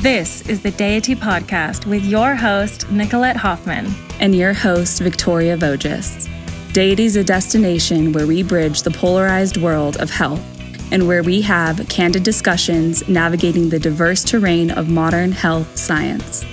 This is the Deity Podcast with your host, Nicolette Hoffman. and your host, Victoria Voges. Deity is a destination where we bridge the polarized world of health and where we have candid discussions navigating the diverse terrain of modern health science.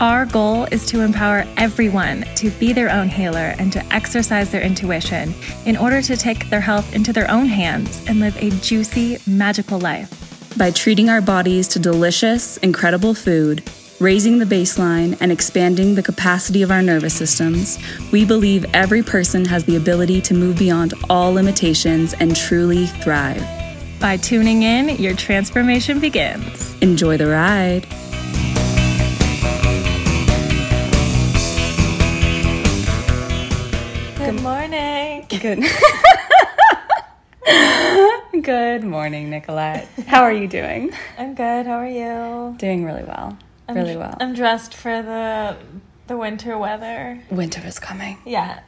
Our goal is to empower everyone to be their own healer and to exercise their intuition in order to take their health into their own hands and live a juicy, magical life. By treating our bodies to delicious, incredible food, raising the baseline, and expanding the capacity of our nervous systems, we believe every person has the ability to move beyond all limitations and truly thrive. By tuning in, your transformation begins. Enjoy the ride. Good morning. Good. Good morning, Nicolette. How are you doing? I'm good. How are you? Doing really well. I'm, really well. I'm dressed for the the winter weather. Winter is coming. Yeah.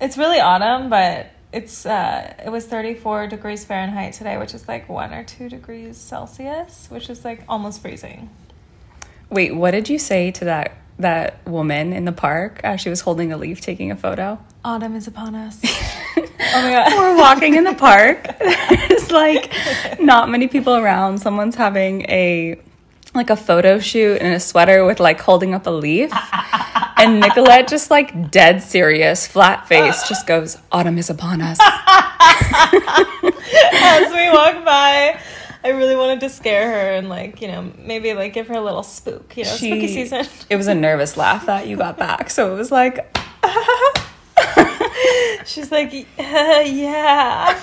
It's really autumn, but it's uh it was 34 degrees Fahrenheit today, which is like 1 or 2 degrees Celsius, which is like almost freezing. Wait, what did you say to that that woman in the park as she was holding a leaf taking a photo? Autumn is upon us. oh my god. We're walking in the park. There's like not many people around. Someone's having a like a photo shoot in a sweater with like holding up a leaf. And Nicolette just like dead serious, flat face, just goes, Autumn is upon us. As we walk by, I really wanted to scare her and like, you know, maybe like give her a little spook, you know, spooky season. It was a nervous laugh that you got back. So it was like She's like, yeah.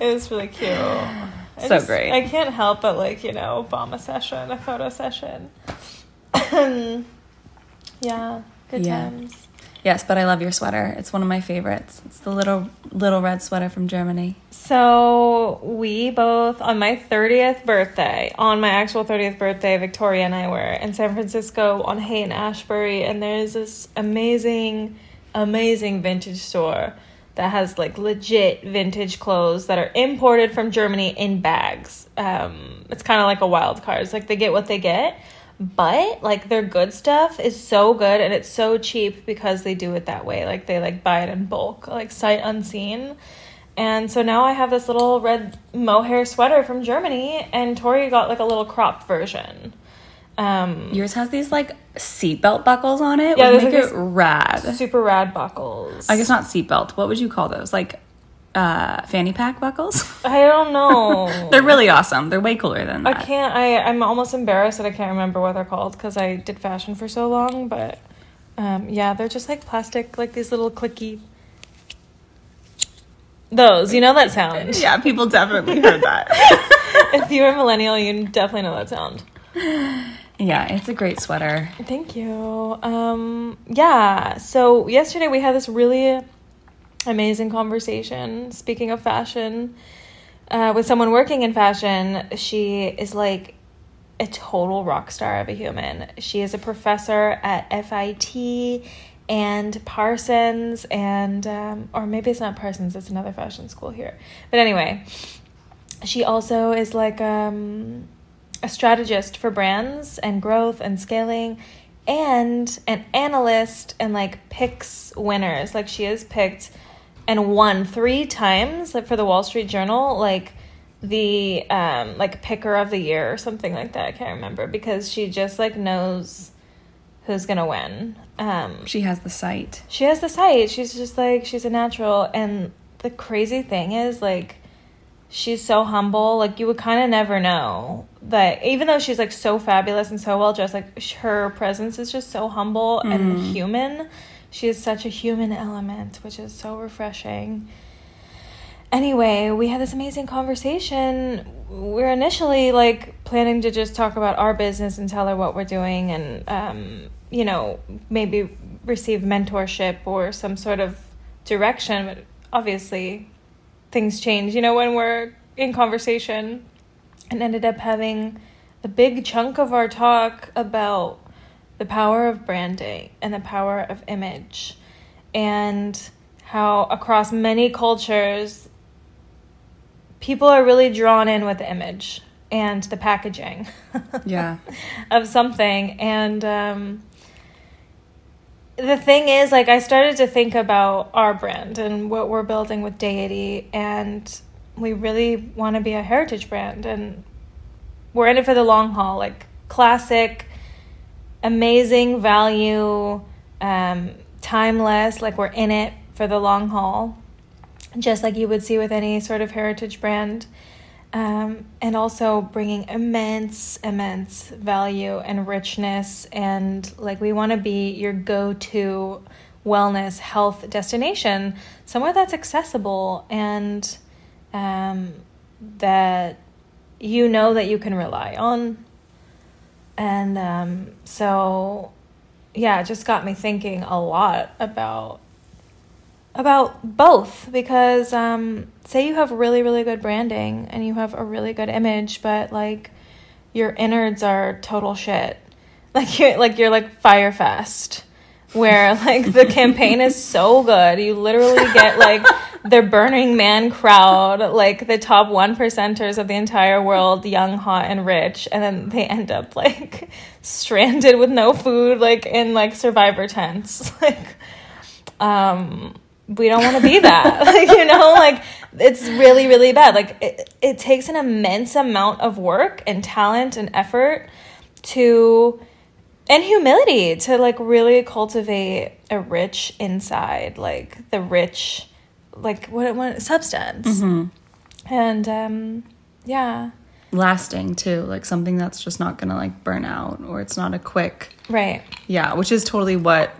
It was really cute. Oh. I So great. I can't help but like, you know, bomb a session, a photo session. yeah, good Yeah. times. Yes, but I love your sweater. It's one of my favorites. It's the little little red sweater from Germany. So we both on my 30th birthday, on my actual 30th birthday, Victoria and I were in San Francisco on Haight and Ashbury, and there's this amazing, amazing vintage store that has like legit vintage clothes that are imported from Germany in bags. Um, it's kind of like a wild card. It's like they get what they get. But like their good stuff is so good and it's so cheap because they do it that way. Like they like buy it in bulk, like sight unseen. And so now I have this little red mohair sweater from Germany, and Tori got like a little cropped version. Um, Yours has these like seatbelt buckles on it. Yeah, Yeah, make like, it rad. super rad buckles. I guess not seatbelt. What would you call those? Like uh, fanny pack buckles? I don't know. They're really awesome. They're way cooler than that. I can't. I I'm almost embarrassed that I can't remember what they're called because I did fashion for so long. But um, yeah, they're just like plastic, like these little clicky. Those, you know that sound. Yeah, people definitely heard that. if you're a millennial, you definitely know that sound. Yeah, it's a great sweater. Thank you. Um, yeah. So yesterday we had this really amazing conversation. Speaking of fashion, uh, with someone working in fashion, she is like a total rock star of a human. She is a professor at FIT and Parsons, and um, or maybe it's not Parsons. It's another fashion school here. But anyway, she also is like um, a strategist for brands and growth and scaling and an analyst and like picks winners like she has picked and won three times like for the wall street journal like the um like picker of the year or something like that i can't remember because she just like knows who's gonna win um She has the sight. she has the sight. She's just like she's a natural. And the crazy thing is like she's so humble. Like you would kind of never know that even though she's like so fabulous and so well dressed, like her presence is just so humble and human. She is such a human element, which is so refreshing. Anyway, we had this amazing conversation. We are initially like planning to just talk about our business and tell her what we're doing and um, you know, maybe receive mentorship or some sort of direction, but obviously things change, you know, when we're in conversation and ended up having a big chunk of our talk about the power of branding and the power of image and how across many cultures people are really drawn in with the image and the packaging Yeah. of something. And um, the thing is, like, I started to think about our brand and what we're building with Deity, and we really want to be a heritage brand, and we're in it for the long haul, like classic, amazing value, um, timeless. Like we're in it for the long haul, just like you would see with any sort of heritage brand um, and also bringing immense, immense value and richness. And like, we want to be your go to wellness health destination, somewhere that's accessible and um, that you know that you can rely on. And um, so, yeah, it just got me thinking a lot about about both because um, say you have really really good branding and you have a really good image but like your innards are total shit. Like you're like you're like Fyre Fest where like the campaign is so good. You literally get like the burning man crowd like the top one percenters of the entire world young hot and rich and then they end up like stranded with no food like in like survivor tents. Like um we don't want to be that like you know like it's really really bad. Like it, it takes an immense amount of work and talent and effort to and humility to like really cultivate a rich inside like the rich like what it what substance. And um yeah. Lasting too, like something that's just not gonna like burn out or it's not a quick right. Yeah, which is totally what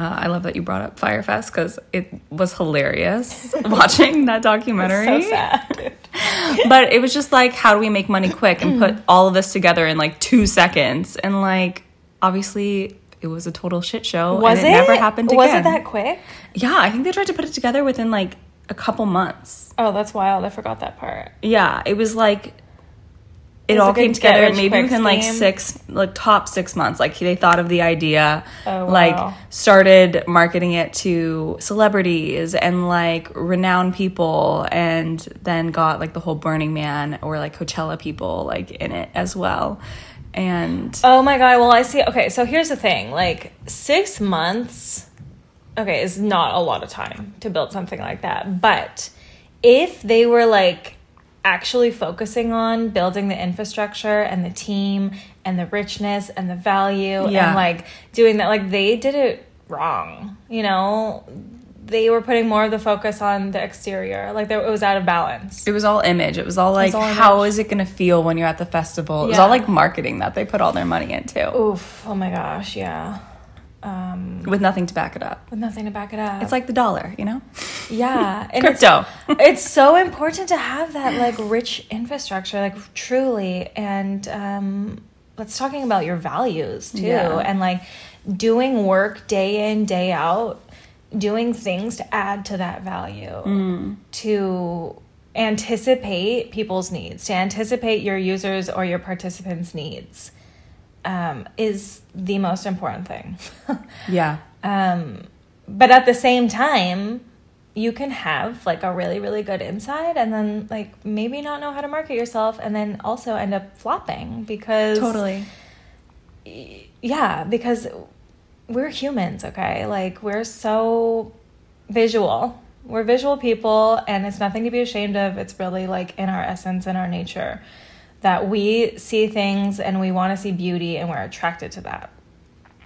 uh, I love that you brought up Fyre Fest because it was hilarious watching that documentary. so sad But it was just like, how do we make money quick and put all of this together in like two seconds? And like, obviously, it was a total shit show. was and it, it, never happened was it that quick Yeah, I think they tried to put it together within like a couple months. oh that's wild i forgot that part Yeah, it was like it all came together maybe within like six, like top six months. Like they thought of the idea, Oh, like started marketing it to celebrities and like renowned people, and then got like the whole Burning Man or like Coachella people like in it as well. And Oh my god, well I see okay, so here's the thing. Like 6 months okay, is not a lot of time to build something like that. But if they were like actually focusing on building the infrastructure and the team and the richness and the value Yeah. and like doing that like they did it wrong, you know? They were putting more of the focus on the exterior. Like there, it was out of balance. it was all image. It was all like, all how is it going to feel when you're at the festival? It was all like marketing that they put all their money into Oof, oh my gosh, yeah. Um with nothing to back it up. with nothing to back it up. It's like the dollar, you know? Yeah, and Crypto. It's, it's so important to have that like rich infrastructure, like truly. And um, let's talking about your values too, Yeah. and like doing work day in day out, doing things to add to that value, to anticipate people's needs, to anticipate your users or your participants' needs, um, is the most important thing. Yeah. Um, but at the same time, you can have like a really, really good inside and then like maybe not know how to market yourself and then also end up flopping because Totally. yeah, because we're humans, okay? Like we're so visual. We're visual people and it's nothing to be ashamed of. It's really like in our essence and our nature that we see things and we want to see beauty and we're attracted to that.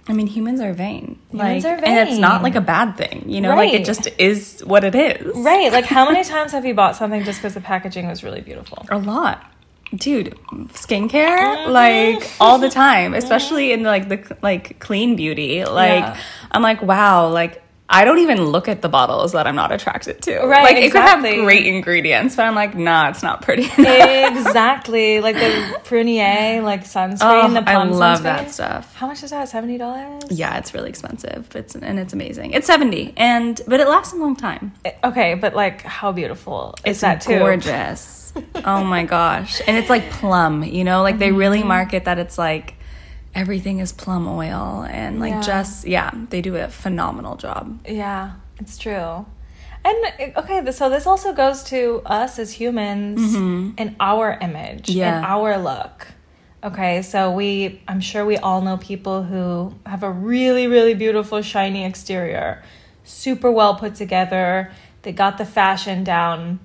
I mean, humans are vain. Humans like, are And it's not like a bad thing, you know? Like, it just is what it is. Right. Like, how many times have you bought something just because the packaging was really beautiful? A lot. Dude, skincare, mm-hmm. like, all the time, especially mm-hmm. in, like, the, like, clean beauty. Like, Yeah. I'm like, wow, like, I don't even look at the bottles that I'm not attracted to. Right, Like, it could have great ingredients, but I'm like, nah, it's not pretty. exactly. Like the Prunier, like sunscreen, oh, the I plum love sunscreen. that stuff. How much is that? Seventy dollars. Yeah, it's really expensive. It's and it's amazing. It's seventy, and but it lasts a long time. Okay, but like, how beautiful is It's that too? gorgeous. oh my gosh. And it's like plum, you know, like they really Mm-hmm. market that it's like everything is plum oil and like Yeah. just yeah, they do a phenomenal job. Yeah, it's true. And okay, so this also goes to us as humans mm-hmm. and our image Yeah. and our look. Okay, so we, I'm sure we all know people who have a really, really beautiful, shiny exterior, super well put together. They got the fashion down,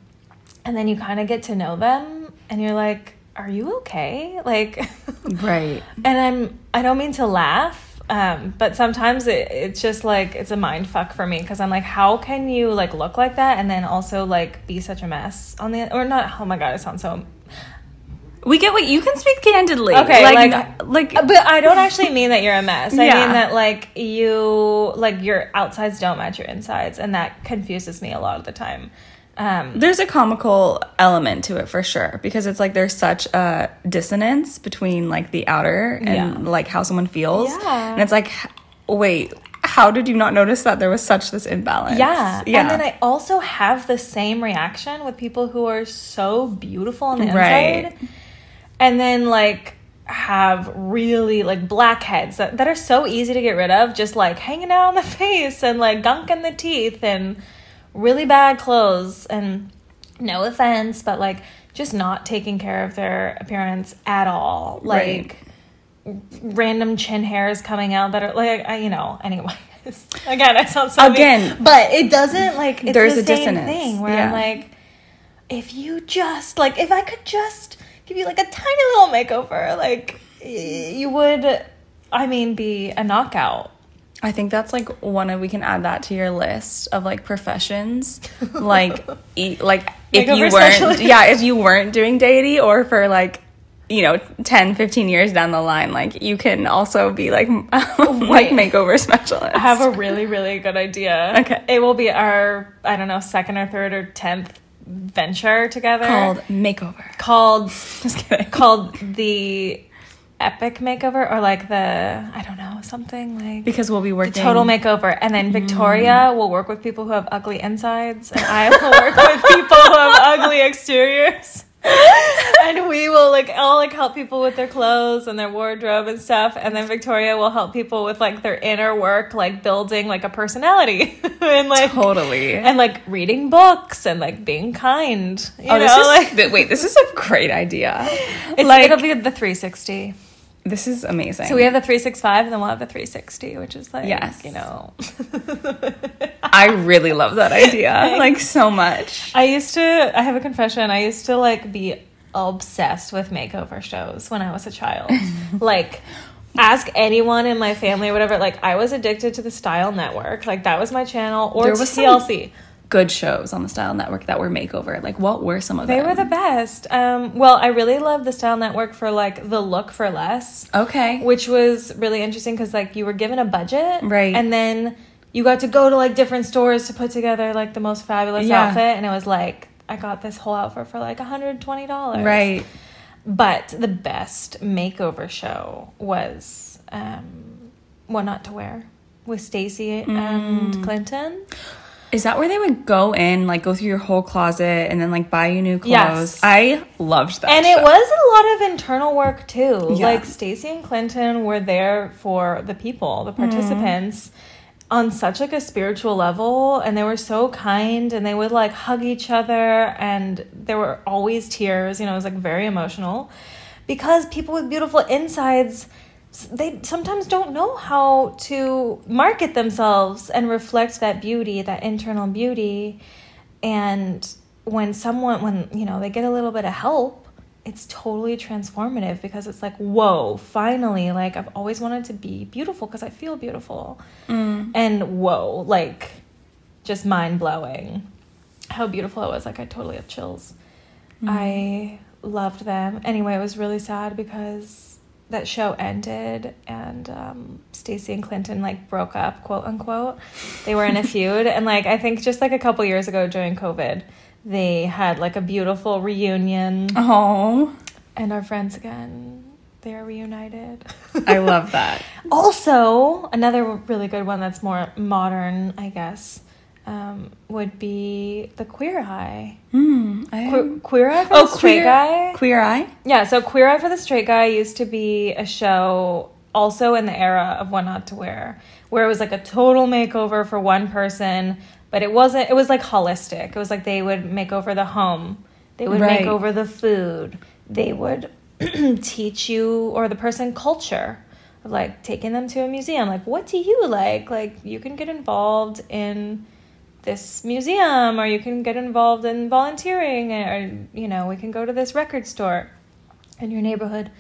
and then you kind of get to know them, and you're like, "Are you okay?" Like, Right. and I'm I don't mean to laugh, um, but sometimes it, it's just like it's a mind fuck for me because I'm like, how can you like look like that and then also like be such a mess on the or not? Oh my god, it sounds so. We get what you can speak candidly. Okay, like like- like, But I don't actually mean that you're a mess. I Yeah. mean that like you like your outsides don't match your insides, and that confuses me a lot of the time. Um, there's a comical element to it for sure because it's like there's such a dissonance between like the outer and Yeah. like how someone feels Yeah. and it's like wait how did you not notice that there was such this imbalance Yeah. yeah And then I also have the same reaction with people who are so beautiful on the Right. inside. And then like have really like blackheads that, that are so easy to get rid of, just like hanging out on the face and like gunk in the teeth and really bad clothes and no offense, but like just not taking care of their appearance at all. Like random chin hairs coming out that are like I, you know anyways again i sound so mean, Again. but it doesn't like it's There's the a same dissonance. thing where Yeah. i'm like if you just like if i could just give you like a tiny little makeover like you would i mean be a knockout i think that's like one of we can add that to your list of like professions. Like e- like if Makeover you weren't specialist. yeah if you weren't doing deity or for like you know 10 15 years down the line like you can also be like like makeover specialist. i have a really really good idea. Okay. it will be our i don't know second or third or tenth venture together. Called makeover. Called just kidding. called the epic makeover or like the I don't know something like because we'll be working. total makeover. And then Mm. Victoria will work with people who have ugly insides and I will work with people who have ugly exteriors. And we will like all like help people with their clothes and their wardrobe and stuff. And then Victoria will help people with like their inner work like building like a personality. And like totally. and like reading books and like being kind you oh know this is like wait this is a great idea. It's, like it'll be the 360 this is amazing So we have the 365 and then we'll have the 360, which is like, Yes. you know. i really love that idea like so much I used to, I have a confession, I used to like be obsessed with makeover shows when I was a child. like, ask anyone in my family or whatever, like, I was addicted to the Style Network. Like, that was my channel, or There was some- TLC. Good shows on the style network that were makeover like what were some of They them were the best. Um, well, I really love the Style Network for like the look for less. okay which was really interesting because like you were given a budget Right. and then you got to go to like different stores to put together like the most fabulous Yeah. outfit and it was like i got this whole outfit for like $120 right but the best makeover show was um what not to wear with stacy Mm. and clinton Is that where they would go in, like go through your whole closet and then like buy you new clothes? Yes. I loved that. and it was a lot of internal work too. Yeah. Like Stacy and Clinton were there for the people, the mm-hmm. participants, on such like a spiritual level, and they were so kind, and they would like hug each other, and there were always tears. You know, it was like very emotional because people with beautiful insides they sometimes don't know how to market themselves and reflect that beauty that internal beauty. And when someone when you know they get a little bit of help it's totally transformative because it's like whoa finally like i've always wanted to be beautiful because i feel beautiful. Mm. And whoa like just mind-blowing how beautiful it was. Like i totally have chills. Mm. I loved them. Anyway it was really sad because that show ended and um, Stacy and Clinton like broke up, quote unquote. They were in a feud, and like I think just like a couple years ago during COVID, they had like a beautiful reunion, Oh, and are friends again. They are reunited. I love that. also, another really good one that's more modern, I guess, um, would be the Queer Eye. I, Que- queer Eye for oh, the Straight queer Guy. Queer Eye. Yeah, so Queer Eye for the Straight Guy used to be a show also in the era of What Not to Wear, where it was like a total makeover for one person, but it wasn't it was like holistic it was like they would make over the home they would Right. make over the food they would teach you or the person culture of like taking them to a museum like what do you like like you can get involved in this museum or you can get involved in volunteering or you know we can go to this record store in your neighborhood.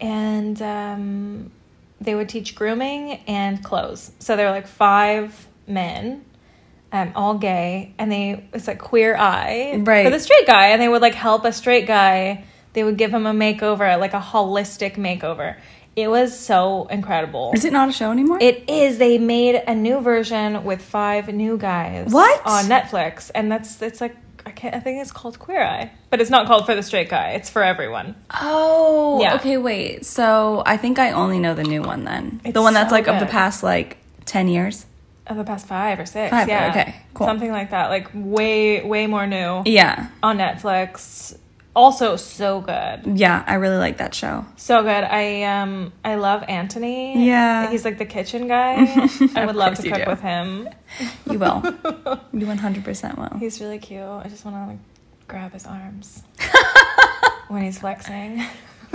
And um, they would teach grooming and clothes. So there were like five men um, all gay and they it's like queer eye Right. for the straight guy and they would like help a straight guy. They would give him a makeover like a holistic makeover it was so incredible Is it not a show anymore? it is. They made a new version with five new guys. What? on Netflix, and that's it's like I can't. I think it's called Queer Eye, but it's not called for the straight guy. It's for everyone. oh, Yeah. okay, wait. So I think I only know the new one then. It's the one that's so like of the past like 10 years. Of the past five or six, Five, yeah, okay, cool. something like that. Like way, way more new Yeah. on Netflix. Also, so good, Yeah, I really like that show. so good. I um, I love Anthony. Yeah. he's like the kitchen guy. I would love to cook do. with him. You will. you 100% will. He's really cute. I just want to like grab his arms when he's flexing.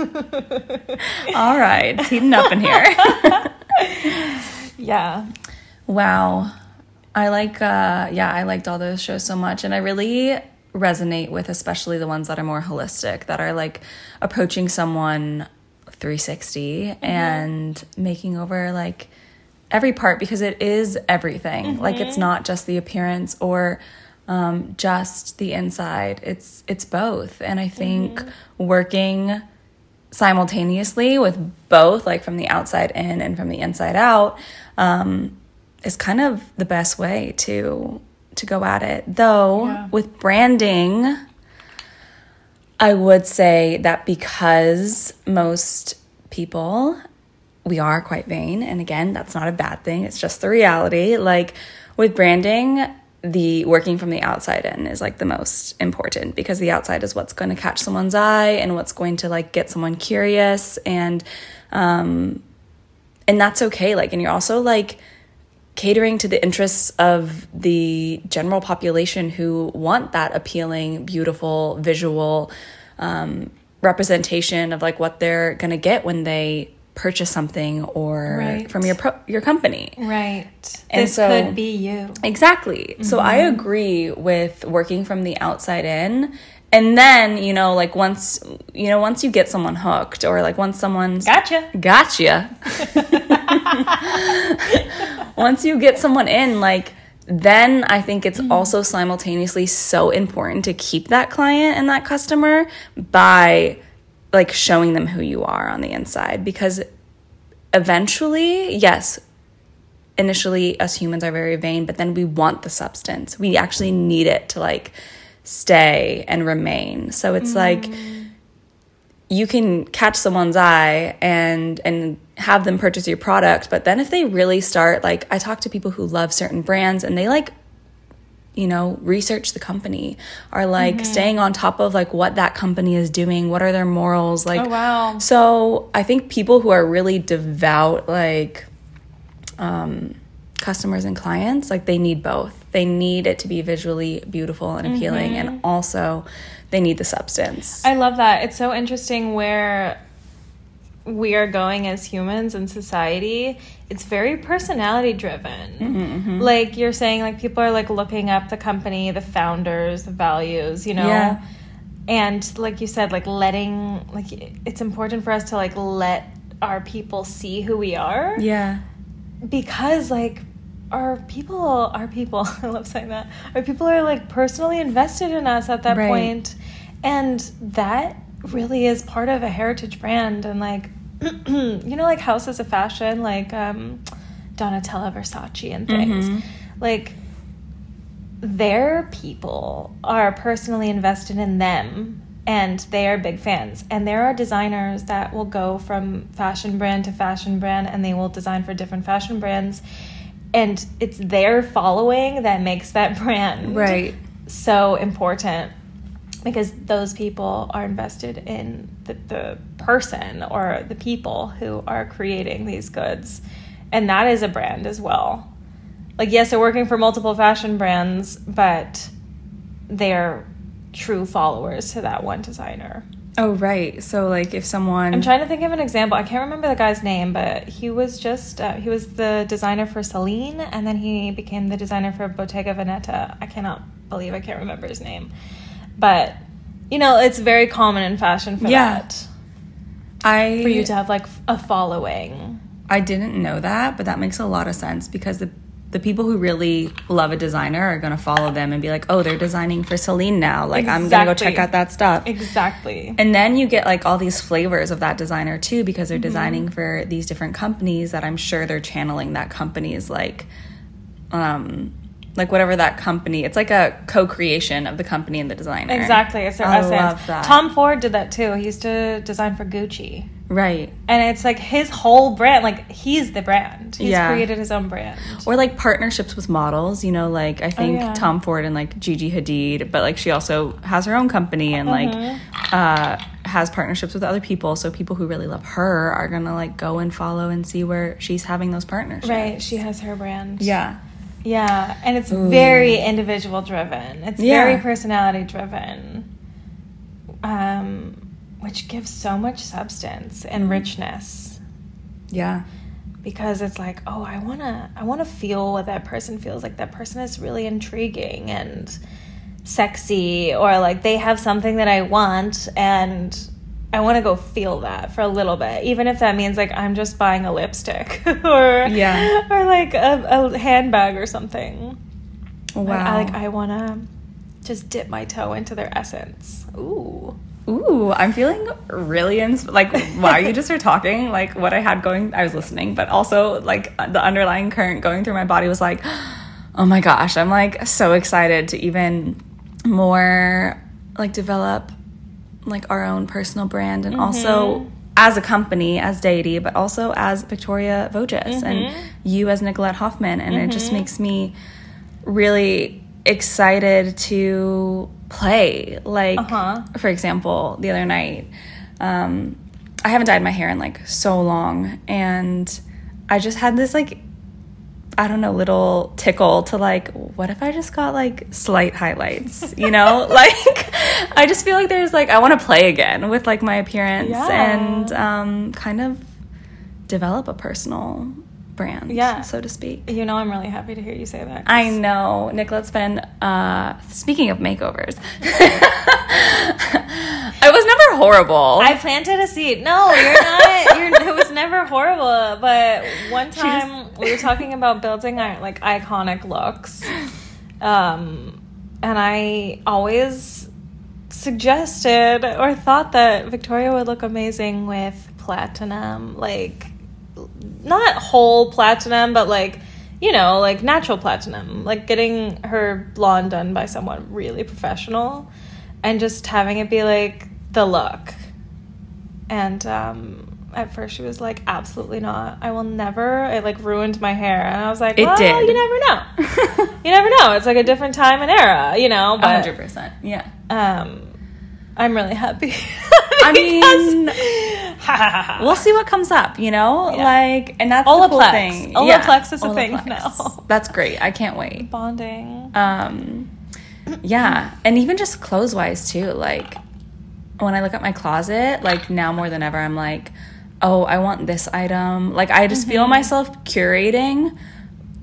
All right, it's heating up in here. yeah. wow. I like uh yeah, I liked all those shows so much and I really resonate with especially the ones that are more holistic that are like approaching someone 360 and making over like every part because it is everything. Like it's not just the appearance or um, just the inside. It's it's both. And I think working simultaneously with both, like from the outside in and from the inside out, um, is kind of the best way to to go at it. Though Yeah. with branding, I would say that because most people we are quite vain and again that's not a bad thing it's just the reality like with branding the working from the outside in is like the most important because the outside is what's going to catch someone's eye and what's going to like get someone curious and um and that's okay like and you're also like catering to the interests of the general population who want that appealing beautiful visual um, representation of like what they're gonna get when they purchase something or Right. from your pro- your company Right. And this so- could be you. Exactly. So I agree with working from the outside in. And then, you know, like once you know, once you get someone hooked or like once someone's Gotcha. gotcha. once you get someone in, like then I think it's mm-hmm. also simultaneously so important to keep that client and that customer by like showing them who you are on the inside because eventually, yes, initially us humans are very vain, but then we want the substance. We actually need it to like stay and remain. So it's like you can catch someone's eye and and have them purchase your product, but then if they really start like I talk to people who love certain brands and they like you know research the company are like staying on top of like what that company is doing what are their morals like Oh, wow. so i think people who are really devout like um customers and clients like they need both they need it to be visually beautiful and appealing and also they need the substance I love that. It's so interesting where we are going as humans in society. It's very personality driven. Mm-hmm, Like you're saying, like people are like looking up the company, the founders, the values, you know? Yeah. And like you said, like letting, like it's important for us to like let our people see who we are yeah because like our people our people i love saying that. Our people are like personally invested in us at that Right. point? And that really is part of a heritage brand and like you know like houses of fashion like um donatella versace and things. Mhm. like their people are personally invested in them and they are big fans. And there are designers that will go from fashion brand to fashion brand and they will design for different fashion brands and it's their following that makes that brand right. so important because those people are invested in the, the person or the people who are creating these goods. And that is a brand as well. Like yes, they're working for multiple fashion brands, but they're true followers to that one designer. Oh, right. So, like, if someone. I'm trying to think of an example. I can't remember the guy's name, but he was just uh, he was the designer for Celine, and then he became the designer for Bottega Veneta. I cannot believe I can't remember his name, but you know, it's very common in fashion for Yeah. that I. for you to have like a following. I didn't know that, but that makes a lot of sense because the the people who really love a designer are going to follow them and be like, "Oh, they're designing for Celine now. Like, I'm going to go check out that stuff." Exactly. And then you get like all these flavors of that designer too because Mm-hmm. they're designing for these different companies that I'm sure they're channeling that company's like um like whatever that company. It's like a co-creation of the company and the designer. Exactly. It's their I essence. love that. Tom Ford did that too. He used to design for Gucci. Right. And it's like his whole brand, like he's the brand. He's Yeah. created his own brand. Or like partnerships with models, you know, like I think Oh, yeah. Tom Ford and like Gigi Hadid, but like she also has her own company and like Mm-hmm. uh has partnerships with other people. So people who really love her are gonna like go and follow and see where she's having those partnerships. Right. She has her brand. Yeah. Yeah. And it's very individual driven. It's Yeah. very personality driven. Um, which gives so much substance and mm-hmm. richness. Yeah. because it's like oh i want to i want to feel what that person feels like that person is really intriguing and sexy or like they have something that i want and i want to go feel that for a little bit even if that means like i'm just buying a lipstick or Yeah. or like a, a handbag or something Wow. Like, I, like i want to just dip my toe into their essence ooh Ooh, I'm feeling really ins- like while you just were talking, like what I had going, I was listening, but also like uh, the underlying current going through my body was like, oh my gosh, I'm like so excited to even more like develop like our own personal brand and also mm-hmm. as a company, as Deity, but also as Victoria Voges and mm-hmm. you as Nicolette Hoffman. And it just mm-hmm. makes me really excited to play. Like, Uh-huh. for example, the other night, um, I haven't dyed my hair in like so long, and I just had this like, I don't know, little tickle to like, what if I just got like slight highlights, you know? like, I just feel like there's like, I want to play again with like my appearance Yeah. and um, kind of develop a personal brand, Yeah. so to speak. you know i'm really happy to hear you say that I know. Nicolette's been, uh, speaking of makeovers, I was never horrible. I planted a seed. No, you're not. You're, it was never horrible. But one time we were talking about building our like iconic looks, um, and I always suggested or thought that Victoria would look amazing with platinum, like not whole platinum, but like you know, like natural platinum, like getting her blonde done by someone really professional and just having it be like the look. And um, at first she was like, absolutely not. I will never. It like ruined my hair. And I was like, It well, did. you never know. you never know. It's like a different time and era, you know? But 100%. Yeah. um, I'm really happy. I mean, we'll see what comes up, you know? Yeah. Like, and that's Olaplex. the cool thing. Olaplex is a thing now. That's great. I can't wait. Bonding. Um, yeah. And even just clothes wise, too. Like, when I look at my closet, like now more than ever, I'm like, oh, I want this item. Like, I just Mm-hmm. feel myself curating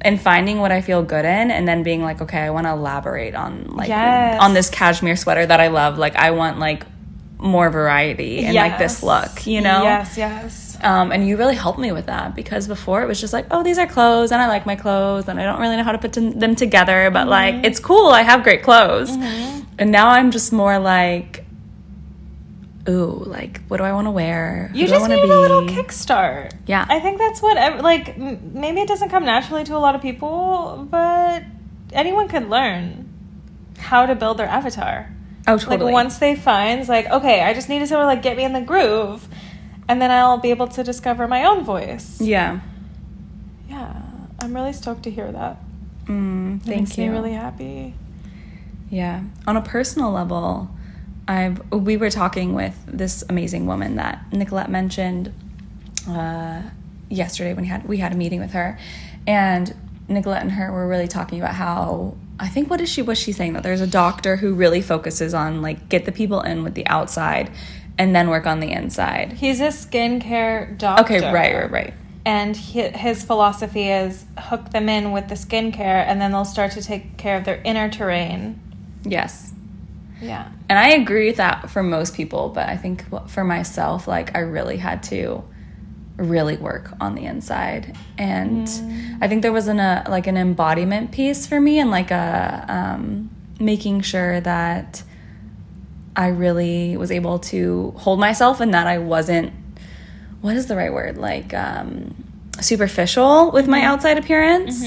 and finding what I feel good in, and then being like, okay, I want to elaborate on like Yes. on this cashmere sweater that I love. Like, I want like more variety and like this look, you know? Yes, yes. Um, and you really helped me with that because before it was just like, oh, these are clothes and I like my clothes and I don't really know how to put them together, but Mm-hmm. like, it's cool. I have great clothes. And now I'm just more like, ooh, like, what do I want to wear? You I just need a little kickstart. Yeah. I think that's what, like, maybe it doesn't come naturally to a lot of people, but anyone can learn how to build their avatar. Oh, totally. Like, once they find, like, okay, I just need to sort like, get me in the groove, and then I'll be able to discover my own voice. yeah. Yeah. I'm really stoked to hear that. Mm, It thank makes you. me really happy. Yeah. On a personal level, I've we were talking with this amazing woman that Nicolette mentioned uh, yesterday when we had we had a meeting with her, and Nicolette and her were really talking about how I think what is she was she saying that there's a doctor who really focuses on like get the people in with the outside and then work on the inside. He's a skincare doctor. Okay, right, right, right. And hi- his philosophy is hook them in with the skincare, and then they'll start to take care of their inner terrain. Yes. Yeah. And I agree with that for most people, but I think for myself, like I really had to really work on the inside, and I think there was an a like an embodiment piece for me, and like a um, making sure that I really was able to hold myself, and that I wasn't what is the right word? Like um, superficial with my outside appearance,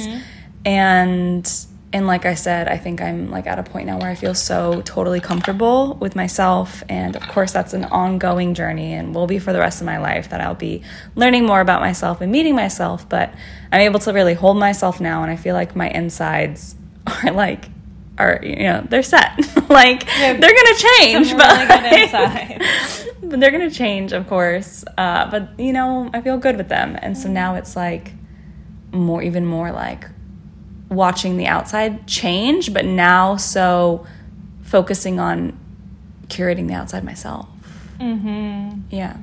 and and like I said, I think I'm like at a point now where I feel so totally comfortable with myself. And of course, that's an ongoing journey and will be for the rest of my life that I'll be learning more about myself and meeting myself. But I'm able to really hold myself now. And I feel like my insides are like, are, you know, they're set. like, they're going to change. But really but they're going to change, of course. Uh, but, you know, I feel good with them. And so now it's like more, even more like, watching the outside change, but now so focusing on curating the outside myself. Mm-hmm. Yeah.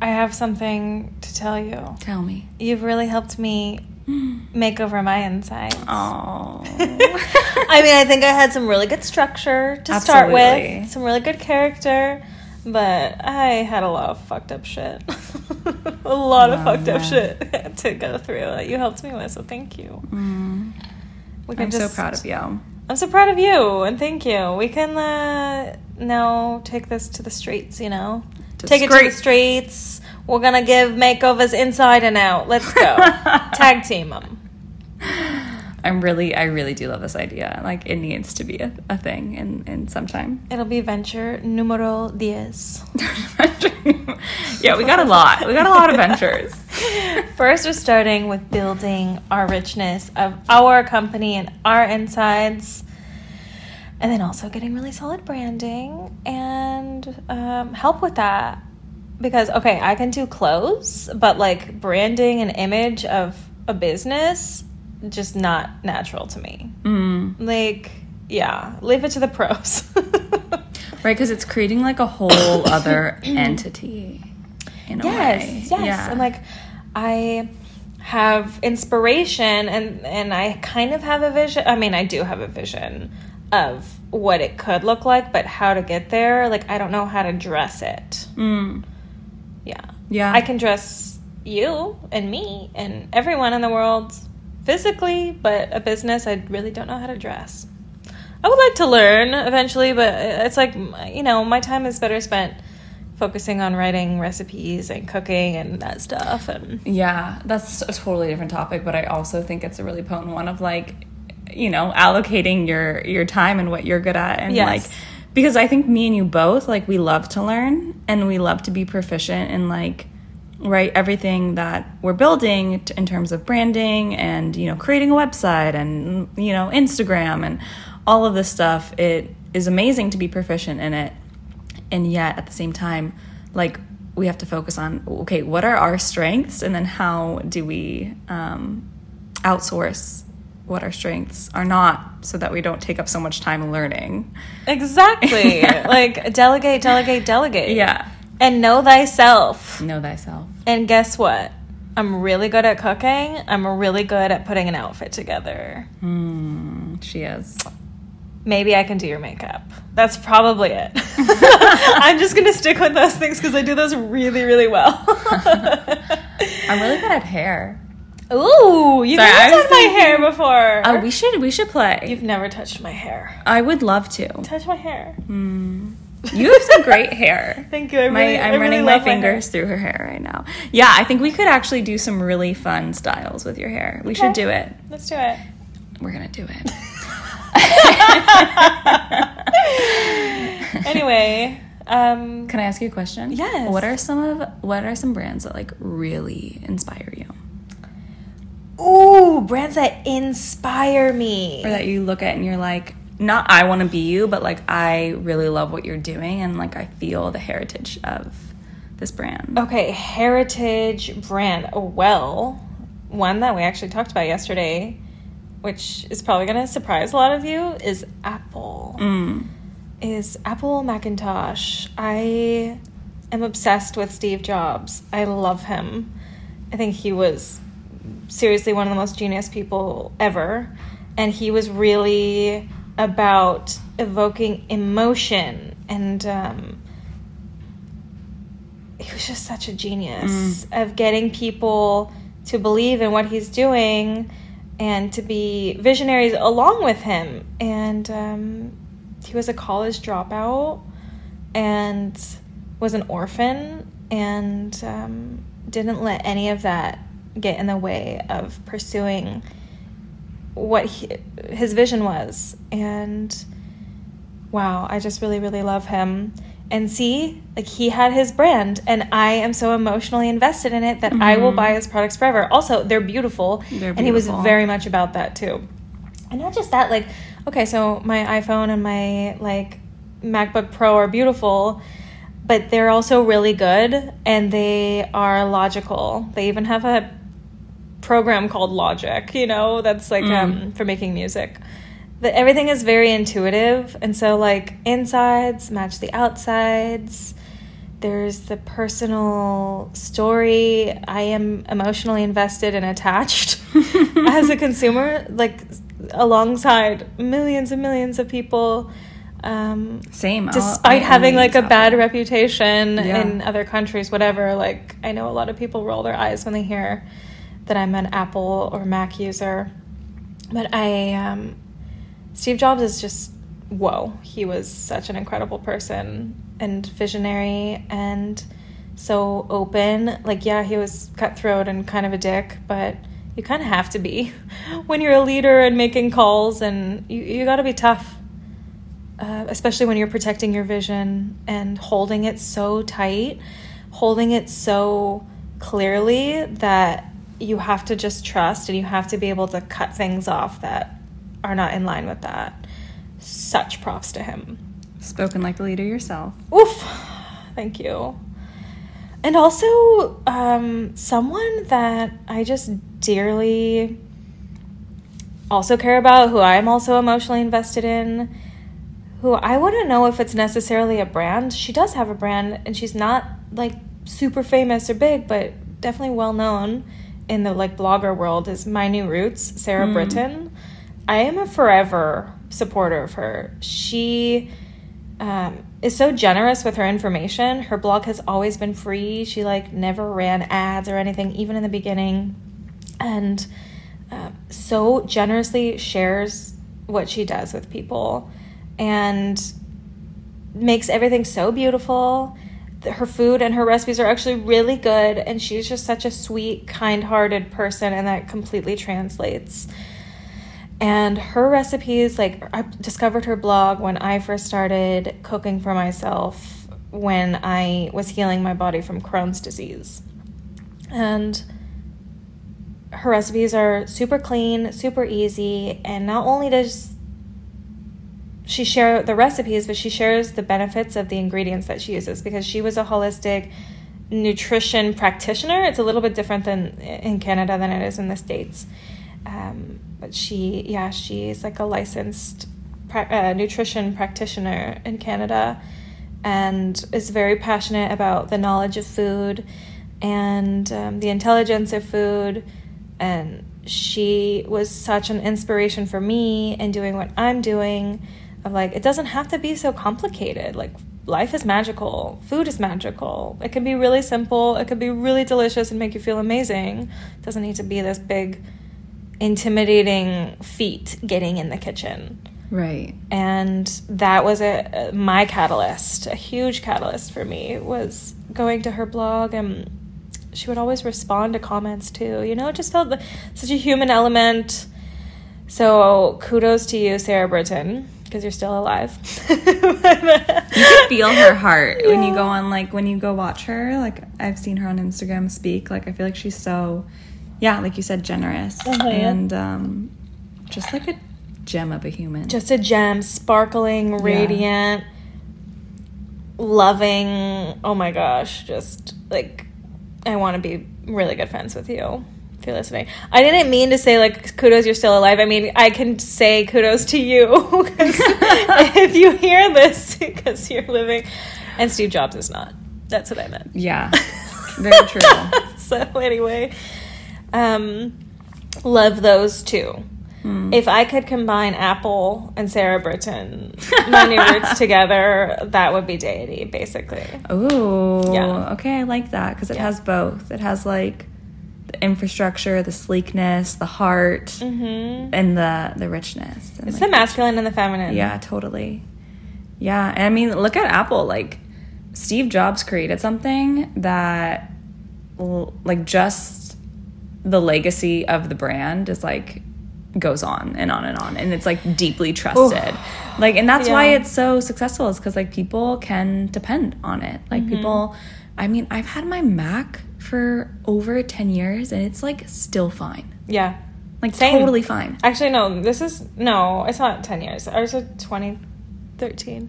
I have something to tell you. Tell me. You've really helped me make over my inside. Oh. I mean, I think I had some really good structure to start with, some really good character, but I had a lot of fucked up shit. a lot of fucked up shit to go through that you helped me with, so thank you. We can I'm so proud of you. I'm so proud of you, and thank you. We can uh, now take this to the streets, you know? To take it to the streets. streets. We're gonna give makeovers inside and out. Let's go. Tag team them. I'm really, I really do love this idea. Like, it needs to be a, a thing in, in some time. It'll be venture numero diez. yeah, we got a lot. We got a lot of ventures. First, we're starting with building our richness of our company and our insides. And then also getting really solid branding and um, help with that. Because, okay, I can do clothes, but like branding and image of a business, just not natural to me. Mm. Like, yeah, leave it to the pros. Right, because it's creating like a whole other entity in a yes way. yes Yeah. and like i have inspiration and and i kind of have a vision i mean i do have a vision of what it could look like but how to get there like i don't know how to dress it Mm. yeah Yeah. i can dress you and me and everyone in the world physically but a business i really don't know how to dress i would like to learn eventually but it's like you know my time is better spent focusing on writing recipes and cooking and that stuff and Yeah, that's a totally different topic, but I also think it's a really potent one of like, you know, allocating your your time and what you're good at and Yes. like because I think me and you both like we love to learn and we love to be proficient in like right everything that we're building t- in terms of branding and you know creating a website and you know Instagram and all of this stuff it is amazing to be proficient in it and yet at the same time like we have to focus on okay what are our strengths? And then how do we um, outsource what our strengths are not so that we don't take up so much time learning? Exactly. Like delegate delegate delegate. Yeah. And know thyself. Know thyself. And guess what? I'm really good at cooking. I'm really good at putting an outfit together. Hmm, she is maybe i can do your makeup that's probably it i'm just gonna stick with those things because i do those really really well i'm really good at hair Ooh, you've Sorry, never done my hair before. oh we should we should play You've never touched my hair. i would love to Touch my hair. Hmm. you have some great hair Thank you. I my, really, I'm I really running my fingers through her hair right now. Yeah, I think we could actually do some really fun styles with your hair. We should do it. Let's do it. We're gonna do it. Anyway, um, Can I ask you a question? Yes. What are some of what are some brands that like really inspire you, ooh, brands that inspire me. or that you look at and you're like, not I want to be you, but like I really love what you're doing, and like I feel the heritage of this brand. Okay, heritage brand. Oh, well, one that we actually talked about yesterday which is probably going to surprise a lot of you, is Apple. Mm. Is Apple Macintosh. I am obsessed with Steve Jobs. I love him. I think he was seriously one of the most genius people ever. And he was really about evoking emotion and um, he was just such a genius of getting people to believe in what he's doing and to be visionaries along with him. And um, he was a college dropout and was an orphan and um, didn't let any of that get in the way of pursuing what he, his vision was. And wow, I just really, really love him. And see, like he had his brand, and I am so emotionally invested in it that I will buy his products forever. Also, they're beautiful, They're and he was very much about that too. And not just that, like, okay, so my iPhone and my like MacBook Pro are beautiful, but they're also really good and they are logical. They even have a program called Logic, you know, that's like um, for making music. That everything is very intuitive, and so like insides match the outsides. There's the personal story. I am emotionally invested and attached as a consumer, like alongside millions and millions of people. Um, Same. I'll- despite I having like a bad reputation Yeah. in other countries, whatever. Like I know a lot of people roll their eyes when they hear that I'm an Apple or Mac user, but I um, Steve Jobs is just whoa. He was such an incredible person and visionary and so open. Like yeah, he was cutthroat and kind of a dick, but you kind of have to be when you're a leader and making calls and you you got to be tough uh, especially when you're protecting your vision and holding it so tight, holding it so clearly that you have to just trust and you have to be able to cut things off that are not in line with that. Such props to him. Spoken like a leader yourself. Oof. Thank you. And also, um, someone that I just dearly also care about, who I'm also emotionally invested in, who I wouldn't know if it's necessarily a brand. She does have a brand, and she's not like super famous or big, but definitely well known in the like blogger world. Is My New Roots, Sarah Britton. I am a forever supporter of her. She um, is so generous with her information. Her blog has always been free. She like never ran ads or anything, even in the beginning, and um, so generously shares what she does with people, and makes everything so beautiful. Her food and her recipes are actually really good, and she's just such a sweet, kind-hearted person, and that completely translates and her recipes like i discovered her blog when i first started cooking for myself when i was healing my body from crohn's disease. And her recipes are super clean super easy and not only does she share the recipes but she shares the benefits of the ingredients that she uses because she was a holistic nutrition practitioner. It's a little bit different than in canada than it is in the states. Um, but she yeah she's like a licensed pra- uh, nutrition practitioner in canada and is very passionate about the knowledge of food and um, the intelligence of food. And she was such an inspiration for me in doing what i'm doing of like it doesn't have to be so complicated. Like life is magical. Food is magical. It can be really simple. It can be really delicious and make you feel amazing. It doesn't need to be this big intimidating feat getting in the kitchen Right. and that was a my catalyst a huge catalyst for me was going to her blog and she would always respond to comments too you know it just felt such a human element so kudos to you sarah britton because you're still alive You can feel her heart when you go on like when you go watch her. Like I've seen her on Instagram speak. Like I feel like she's so yeah, like you said, generous Mhm. and um just like a gem of a human. just a gem sparkling radiant loving oh my gosh just like i want to be really good friends with you if you're listening. I didn't mean to say like kudos, you're still alive. I mean, I can say kudos to you if you hear this because you're living, and Steve Jobs is not. That's what I meant. Yeah. Very true. so anyway, um, love those two. Hmm. If I could combine Apple and Sarah Britton, my new roots together, that would be deity, basically. Ooh. Yeah. Okay, I like that because it Yeah. has both. It has like the infrastructure, the sleekness, the heart, hmm and the the richness. And, It's like, the masculine and the feminine. Yeah, totally. Yeah, and I mean, look at Apple. Like, Steve Jobs created something that, like, just the legacy of the brand is like goes on and on and on, and it's like deeply trusted. Like, and that's why it's so successful. Is because like people can depend on it. Like Mm-hmm. people, I mean, I've had my Mac for over ten years, and it's like still fine. Yeah. Like Same. totally fine. Actually, no, this is, no, it's not 10 years. Ours is 2013.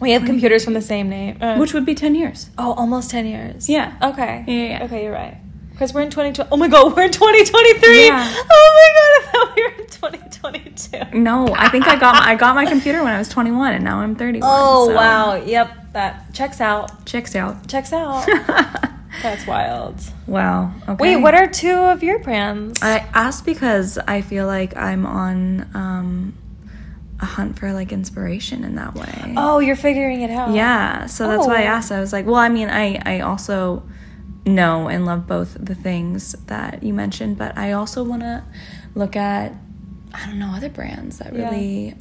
We have computers from the same name. Uh, Which would be ten years. oh, almost 10 years. Yeah. Okay. Yeah, yeah, yeah. Okay, you're right. Because we're in 2020. Oh my god, we're in 2023. Yeah. Oh my god, I thought we were in 2022. No, I think I got my, I got my computer when I was 21 and now I'm 31. Oh, so wow. Yep, that checks out. Checks out. Checks out. That's wild. wow. Okay. Wait, what are two of your brands? I asked because I feel like I'm on um, a hunt for like inspiration in that way. oh, you're figuring it out. Yeah, so that's why I Oh. asked. I was like, well, I mean, I I also know and love both the things that you mentioned, but I also want to look at I don't know other brands that Yeah. really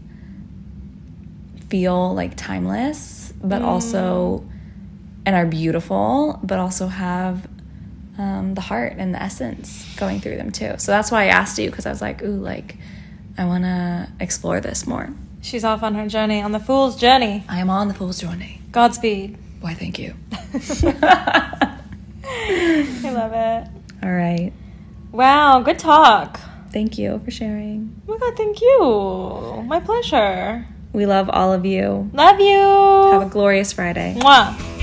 feel like timeless, but Mm. also and are beautiful, but also have um, the heart and the essence going through them too. So that's why I asked you because I was like, ooh, like I want to explore this more. She's off on her journey, on the fool's journey. I am on the fool's journey. Godspeed. Why, thank you. I love it. All right. Wow, good talk. Thank you for sharing. Oh my god, thank you. My pleasure. We love all of you. Love you. Have a glorious Friday. Mwah.